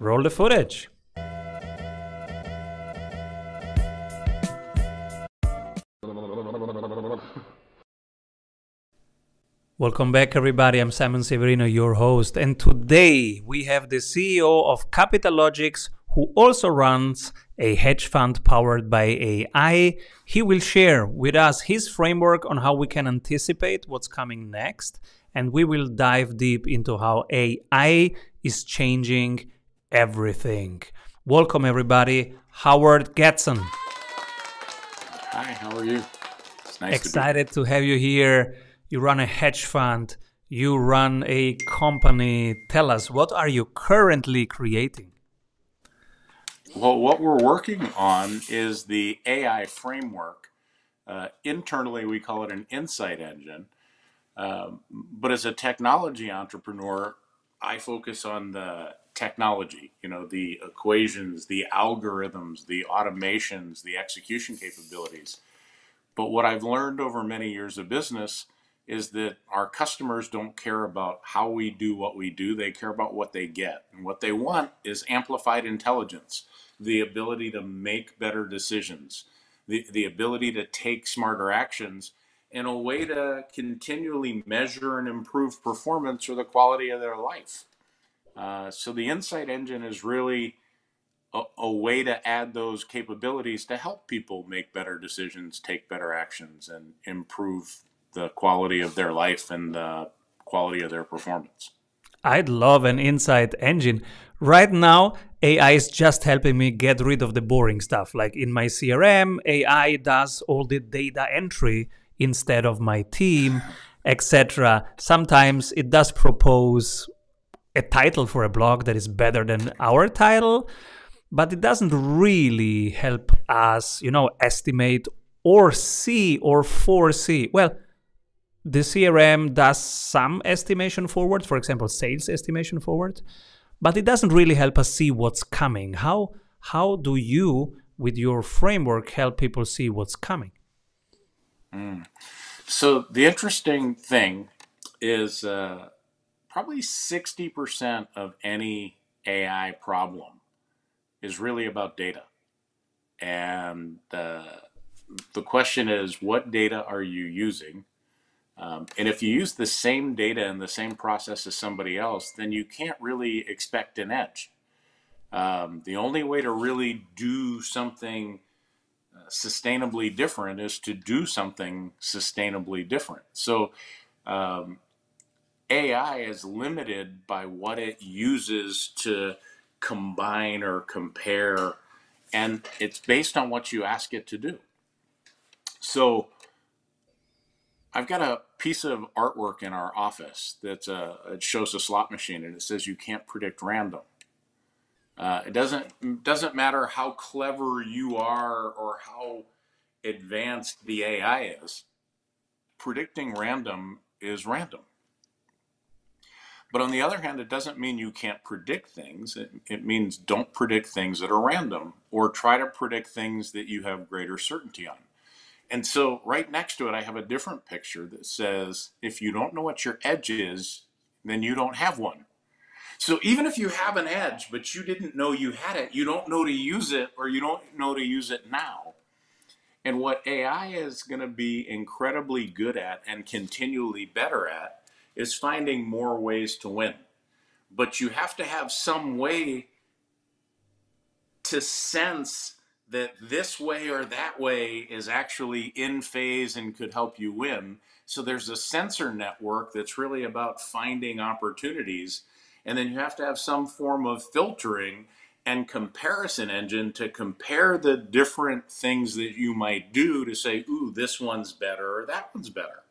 Roll the footage. Welcome back, everybody. I'm Simon Severino, your host, and today we have the CEO of Capitalogix, who also runs a hedge fund powered by AI. He will share with us his framework on how we can anticipate what's coming next, and we will dive deep into how AI is changing everything. Welcome, everybody. Howard Getson. Hi, how are you? It's nice Excited to, to have you here you run a hedge fund, you run a company. Tell us, what are you currently creating? Well, what we're working on is the AI framework. Uh, internally, we call it an insight engine. Um, but as a technology entrepreneur, I focus on the technology, you know, the equations, the algorithms, the automations, the execution capabilities. But what I've learned over many years of business is that our customers don't care about how we do what we do, they care about what they get. And what they want is amplified intelligence, the ability to make better decisions, the, the ability to take smarter actions, and a way to continually measure and improve performance or the quality of their life. Uh, so the Insight Engine is really a, a, way to add those capabilities to help people make better decisions, take better actions, and improve the quality of their life and the quality of their performance. I'd love an insight engine. Right now, AI is just helping me get rid of the boring stuff. Like in my CRM, AI does all the data entry instead of my team, etc. Sometimes it does propose a title for a blog that is better than our title, but it doesn't really help us, you know, estimate or see or foresee. Well, the CRM does some estimation forward, for example, sales estimation forward, but it doesn't really help us see what's coming. How how do you, with your framework, help people see what's coming? Mm. So the interesting thing is uh, probably sixty percent of any AI problem is really about data, and uh, the question is, what data are you using? Um, and if you use the same data and the same process as somebody else, then you can't really expect an edge. Um, the only way to really do something uh, sustainably different is to do something sustainably different. So um, AI is limited by what it uses to combine or compare, and it's based on what you ask it to do. So I've got a piece of artwork in our office that it shows a slot machine and it says you can't predict random. Uh, it doesn't doesn't matter how clever you are or how advanced the AI is. Predicting random is random. But on the other hand, it doesn't mean you can't predict things. It, it means don't predict things that are random or try to predict things that you have greater certainty on. And so right next to it, I have a different picture that says, if you don't know what your edge is, then you don't have one. So even if you have an edge, but you didn't know you had it, you don't know to use it or you don't know to use it now. And what AI is going to be incredibly good at and continually better at is finding more ways to win. But you have to have some way to sense that this way or that way is actually in phase and could help you win. So there's a sensor network that's really about finding opportunities. And then you have to have some form of filtering and comparison engine to compare the different things that you might do to say, ooh, this one's better or that one's better.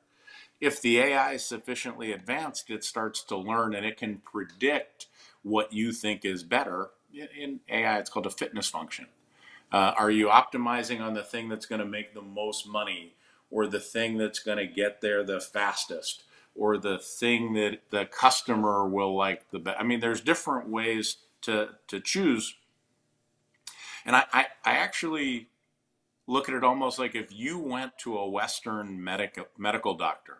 If the AI is sufficiently advanced, it starts to learn and it can predict what you think is better. In AI, it's called a fitness function. Uh, are you optimizing on the thing that's going to make the most money or the thing that's going to get there the fastest or the thing that the customer will like the best? I mean, there's different ways to, to choose. And I, I, I actually look at it almost like if you went to a Western medical, medical doctor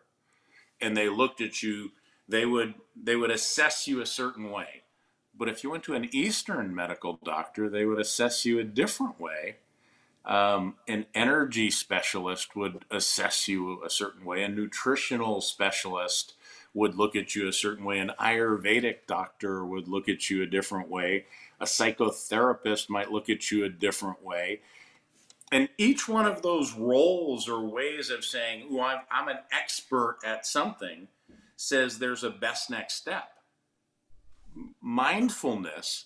and they looked at you, they would, they would assess you a certain way But if you went to an Eastern medical doctor, they would assess you a different way. Um, an energy specialist would assess you a certain way. A nutritional specialist would look at you a certain way. An Ayurvedic doctor would look at you a different way. A psychotherapist might look at you a different way. And each one of those roles or ways of saying, oh, I'm, I'm an expert at something, says there's a best next step. Mindfulness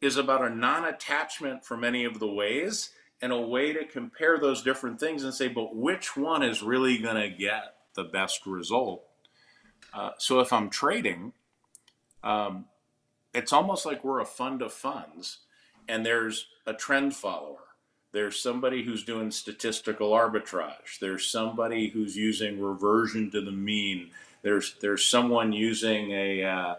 is about a non attachment from any of the ways and a way to compare those different things and say, but which one is really going to get the best result? Uh, so if I'm trading, um, it's almost like we're a fund of funds and there's a trend follower there's somebody who's doing statistical arbitrage. There's somebody who's using reversion to the mean. There's there's someone using a uh,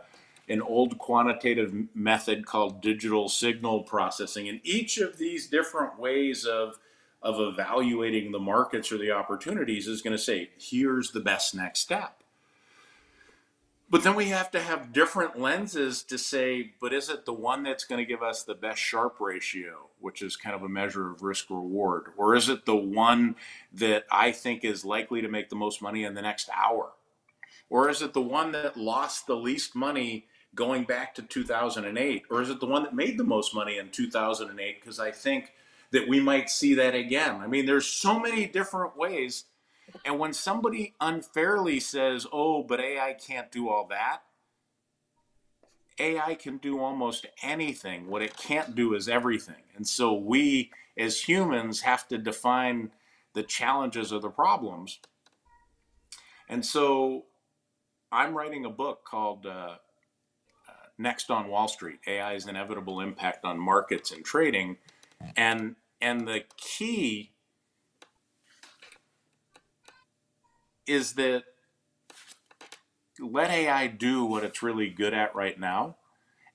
an old quantitative method called digital signal processing. And each of these different ways of of evaluating the markets or the opportunities is going to say, here's the best next step. But then we have to have different lenses to say, but is it the one that's going to give us the best Sharpe ratio, which is kind of a measure of risk reward? Or is it the one that I think is likely to make the most money in the next hour? Or is it the one that lost the least money going back to 2008? Or is it the one that made the most money in 2008? Because I think that we might see that again. I mean, there's so many different ways and when somebody unfairly says, oh, but AI can't do all that, AI can do almost anything. What it can't do is everything. And so we, as humans, have to define the challenges or the problems. And so I'm writing a book called uh, uh, Next on Wall Street AI's Inevitable Impact on Markets and Trading. And, and the key is that let AI do what it's really good at right now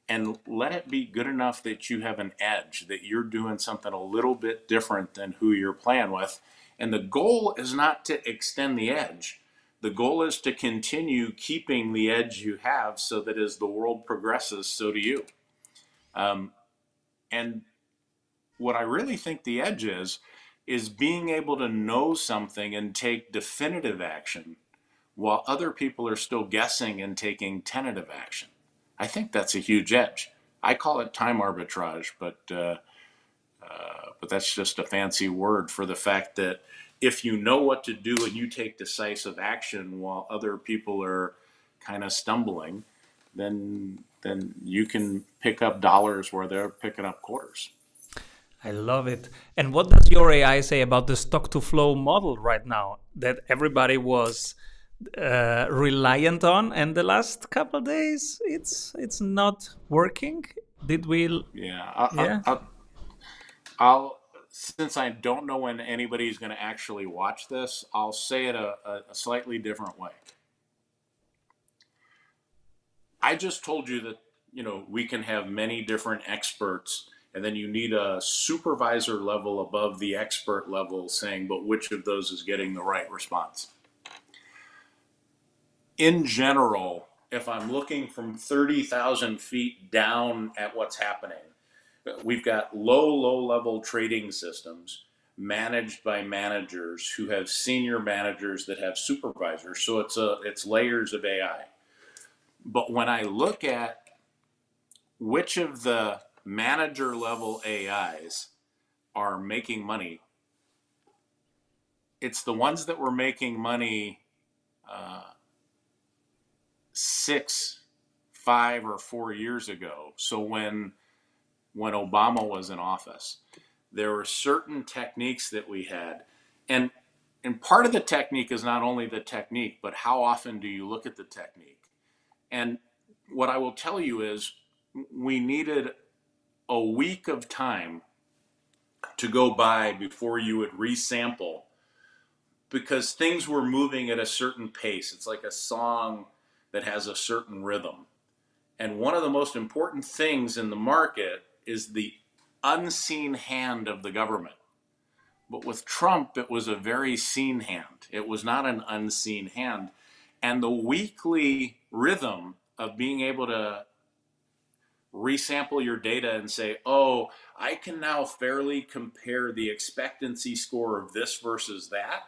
and let it be good enough that you have an edge, that you're doing something a little bit different than who you're playing with. And the goal is not to extend the edge. The goal is to continue keeping the edge you have so that as the world progresses, so do you. Um, and what I really think the edge is, is being able to know something and take definitive action while other people are still guessing and taking tentative action. I think that's a huge edge. I call it time arbitrage, but uh, uh, but that's just a fancy word for the fact that if you know what to do and you take decisive action while other people are kind of stumbling, then then you can pick up dollars where they're picking up quarters. I love it. And what does your AI say about the stock to flow model right now that everybody was uh, reliant on, and the last couple of days it's it's not working? Did we? Yeah. I'll, yeah. I'll, I'll, since I don't know when anybody's going to actually watch this, I'll say it a, a slightly different way. I just told you that you know we can have many different experts and then you need a supervisor level above the expert level saying, but which of those is getting the right response? In general, if I'm looking from 30,000 feet down at what's happening, we've got low, low level trading systems managed by managers who have senior managers that have supervisors. So it's a it's layers of AI. But when I look at which of the manager level AIs are making money, it's the ones that were making money uh, six, five, or four years ago. So when when Obama was in office, there were certain techniques that we had, and and part of the technique is not only the technique, but how often do you look at the technique? And what I will tell you is we needed a week of time to go by before you would resample because things were moving at a certain pace. It's like a song that has a certain rhythm. And one of the most important things in the market is the unseen hand of the government. But with Trump, it was a very seen hand. It was not an unseen hand. And the weekly rhythm of being able to resample your data and say, oh, I can now fairly compare the expectancy score of this versus that.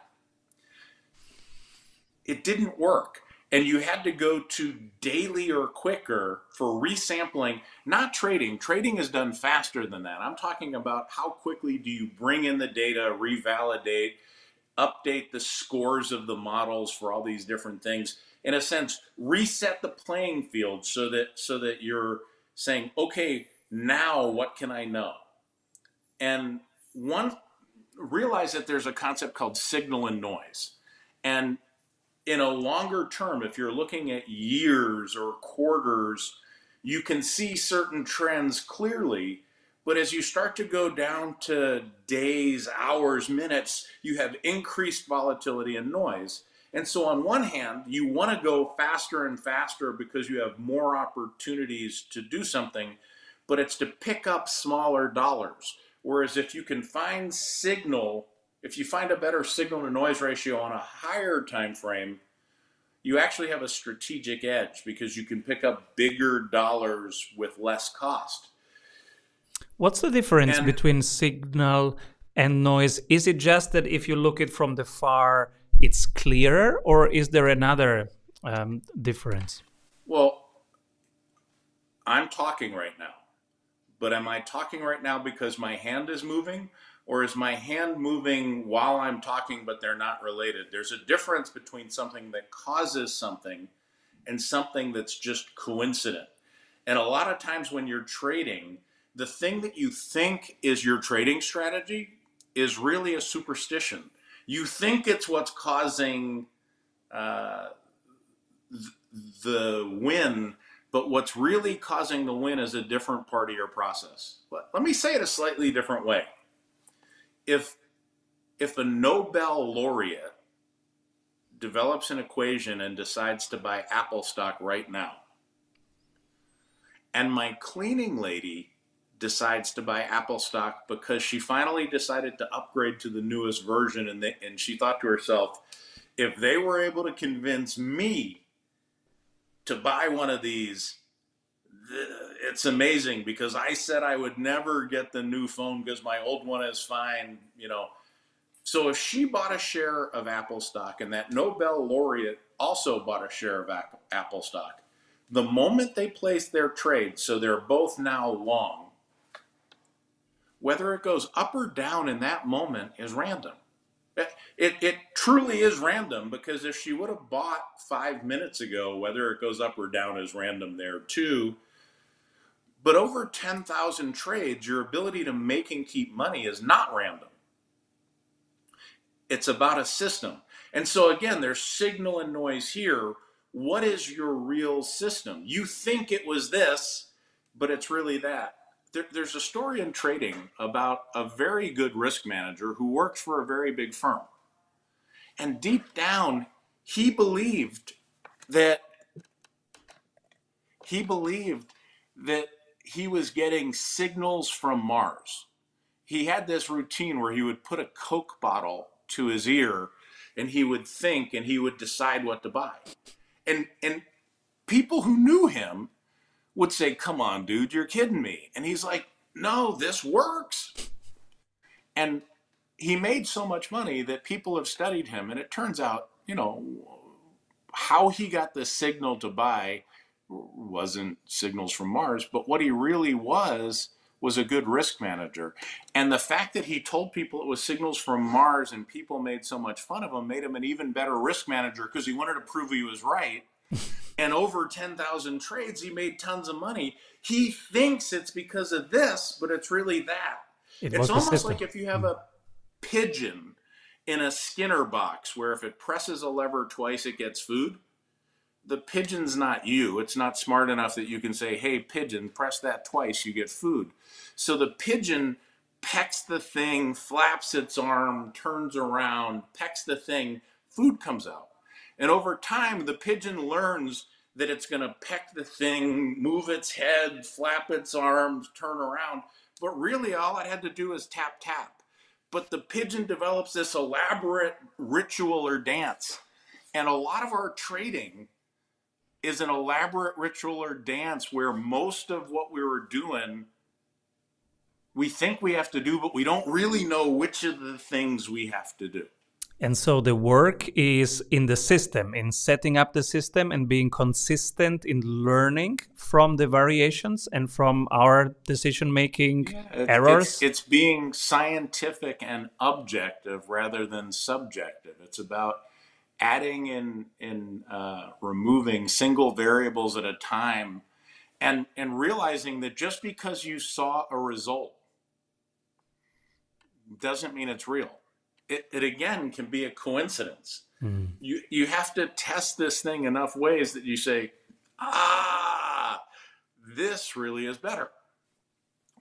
It didn't work. And you had to go to daily or quicker for resampling, not trading. Trading is done faster than that. I'm talking about how quickly do you bring in the data, revalidate, update the scores of the models for all these different things. In a sense, reset the playing field so that so that you're saying, okay, now what can I know? And one, realize that there's a concept called signal and noise. And in a longer term, if you're looking at years or quarters, you can see certain trends clearly. But as you start to go down to days, hours, minutes, you have increased volatility and noise. And so, on one hand, you want to go faster and faster because you have more opportunities to do something, but it's to pick up smaller dollars. Whereas if you can find signal, if you find a better signal to noise ratio on a higher time frame, you actually have a strategic edge because you can pick up bigger dollars with less cost. What's the difference and, between signal and noise? Is it just that if you look it from the far, it's clearer, or is there another um, difference? Well, I'm talking right now, but am I talking right now because my hand is moving, or is my hand moving while I'm talking, but they're not related? There's a difference between something that causes something and something that's just coincident. And a lot of times when you're trading, the thing that you think is your trading strategy is really a superstition you think it's what's causing uh, th- the win, but what's really causing the win is a different part of your process. But let me say it a slightly different way. If if a Nobel laureate develops an equation and decides to buy Apple stock right now, and my cleaning lady decides to buy Apple stock because she finally decided to upgrade to the newest version and they, and she thought to herself if they were able to convince me to buy one of these it's amazing because I said I would never get the new phone because my old one is fine, you know. So if she bought a share of Apple stock and that Nobel laureate also bought a share of Apple stock, the moment they place their trade, so they're both now long, whether it goes up or down in that moment is random. It, it, it, truly is random because if she would have bought five minutes ago, whether it goes up or down is random there too. But over 10,000 trades, your ability to make and keep money is not random. It's about a system. And so, again, there's signal and noise here. What is your real system? You think it was this, but it's really that there, there's a story in trading about a very good risk manager who works for a very big firm. And deep down, he believed that he believed that he was getting signals from Mars. He had this routine where he would put a Coke bottle to his ear and he would think and he would decide what to buy. And and people who knew him would say, Come on, dude, you're kidding me. And he's like, No, this works. And he made so much money that people have studied him. And it turns out, you know, how he got the signal to buy wasn't signals from Mars, but what he really was was a good risk manager. And the fact that he told people it was signals from Mars and people made so much fun of him made him an even better risk manager because he wanted to prove he was right and over 10,000 trades, he made tons of money. He thinks it's because of this, but it's really that. It it's almost like if you have a pigeon in a Skinner box where if it presses a lever twice, it gets food. The pigeon's not you. It's not smart enough that you can say, hey, pigeon, press that twice, you get food. So the pigeon pecks the thing, flaps its arm, turns around, pecks the thing, food comes out. And over time, the pigeon learns that it's going to peck the thing, move its head, flap its arms, turn around. But really, all it had to do is tap, tap. But the pigeon develops this elaborate ritual or dance. And a lot of our trading is an elaborate ritual or dance where most of what we were doing we think we have to do, but we don't really know which of the things we have to do. And so the work is in the system, in setting up the system and being consistent in learning from the variations and from our decision making yeah, errors. It's, it's, being scientific and objective rather than subjective. It's about adding and in, in uh, removing single variables at a time and, and realizing that just because you saw a result doesn't mean it's real it, it again can be a coincidence. Mm. You you have to test this thing enough ways that you say, ah, this really is better.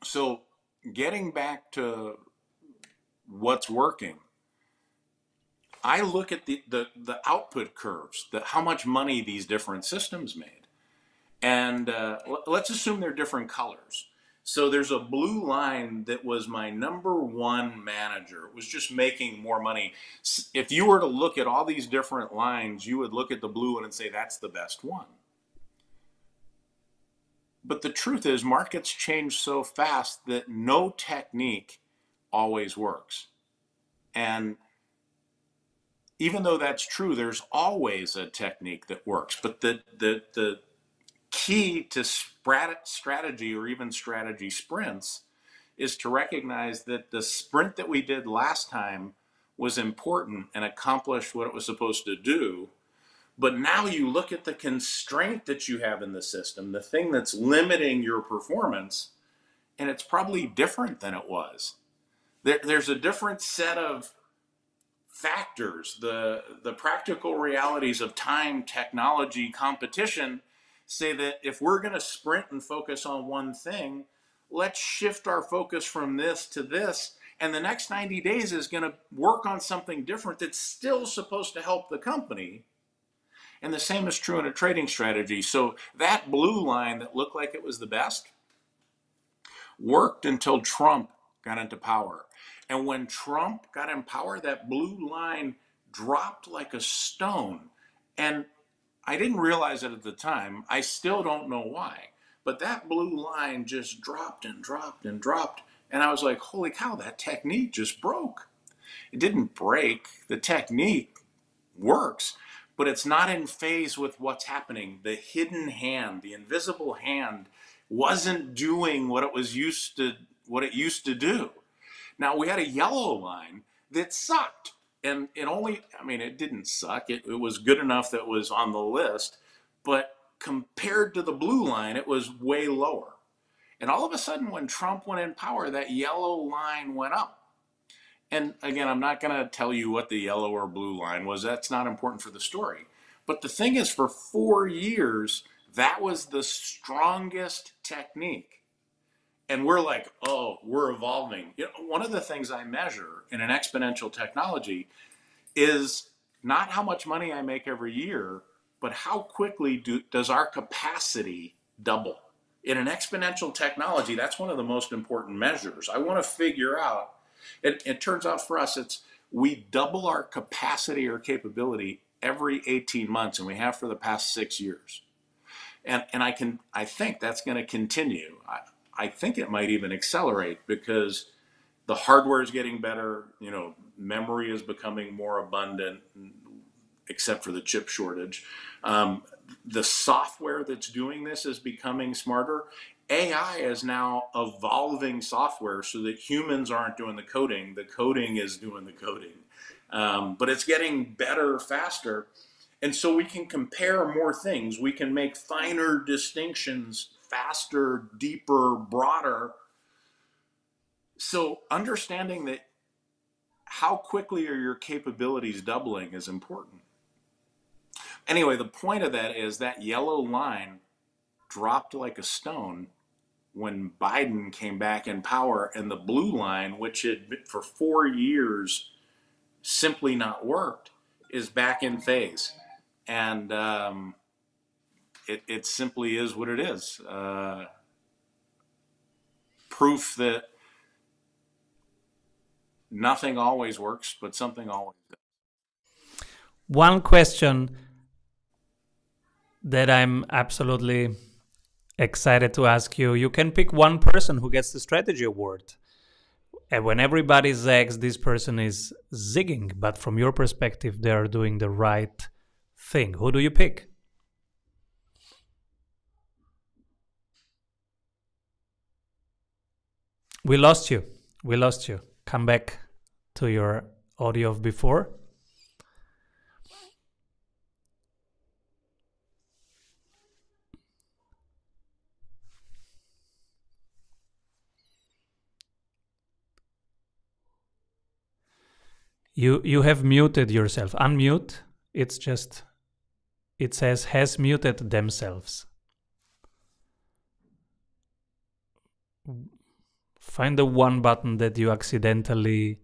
So getting back to what's working, I look at the, the, the output curves, the, how much money these different systems made. And uh, let's assume they're different colors. So there's a blue line that was my number one manager. It was just making more money. If you were to look at all these different lines, you would look at the blue one and say that's the best one. But the truth is, markets change so fast that no technique always works. And even though that's true, there's always a technique that works. But the the the key to strategy or even strategy sprints is to recognize that the sprint that we did last time was important and accomplished what it was supposed to do. But now you look at the constraint that you have in the system, the thing that's limiting your performance, and it's probably different than it was. There, there's a different set of factors, the, the practical realities of time, technology, competition say that if we're going to sprint and focus on one thing, let's shift our focus from this to this. And the next 90 days is going to work on something different that's still supposed to help the company. And the same is true in a trading strategy. So that blue line that looked like it was the best worked until Trump got into power. And when Trump got in power, that blue line dropped like a stone. And I didn't realize it at the time. I still don't know why. But that blue line just dropped and dropped and dropped. And I was like, holy cow, that technique just broke. It didn't break. The technique works, but it's not in phase with what's happening. The hidden hand, the invisible hand, wasn't doing what it was used to what it used to do. Now we had a yellow line that sucked and it only i mean it didn't suck. It, it was good enough that was on the list but compared to the blue line it was way lower. And all of a sudden when trump went in power that yellow line went up. And again i'm not going to tell you what the yellow or blue line was. That's not important for the story. But the thing is for four years that was the strongest technique and we're like, oh, we're evolving. You know, one of the things I measure in an exponential technology is not how much money I make every year, but how quickly do, does our capacity double? In an exponential technology, that's one of the most important measures. I want to figure out, it, it turns out for us, it's we double our capacity or capability every 18 months, and we have for the past six years. And, and I can I think that's going to continue. I, I think it might even accelerate because the hardware is getting better. You know, memory is becoming more abundant, except for the chip shortage. Um, the software that's doing this is becoming smarter. AI is now evolving software so that humans aren't doing the coding, the coding is doing the coding. Um, but it's getting better faster. And so we can compare more things. We can make finer distinctions faster, deeper, broader. So understanding that how quickly are your capabilities doubling is important. Anyway, the point of that is that yellow line dropped like a stone when Biden came back in power, and the blue line, which had for four years simply not worked, is back in phase. And um, it, it simply is what it is. Uh, proof that nothing always works, but something always does. One question that I'm absolutely excited to ask you. You can pick one person who gets the strategy award. And when everybody zags, this person is zigging, but from your perspective, they are doing the right thing. Who do you pick? We lost you. We lost you. Come back to your audio of before. You you have muted yourself. Unmute. It's just it says has muted themselves. Find the one button that you accidentally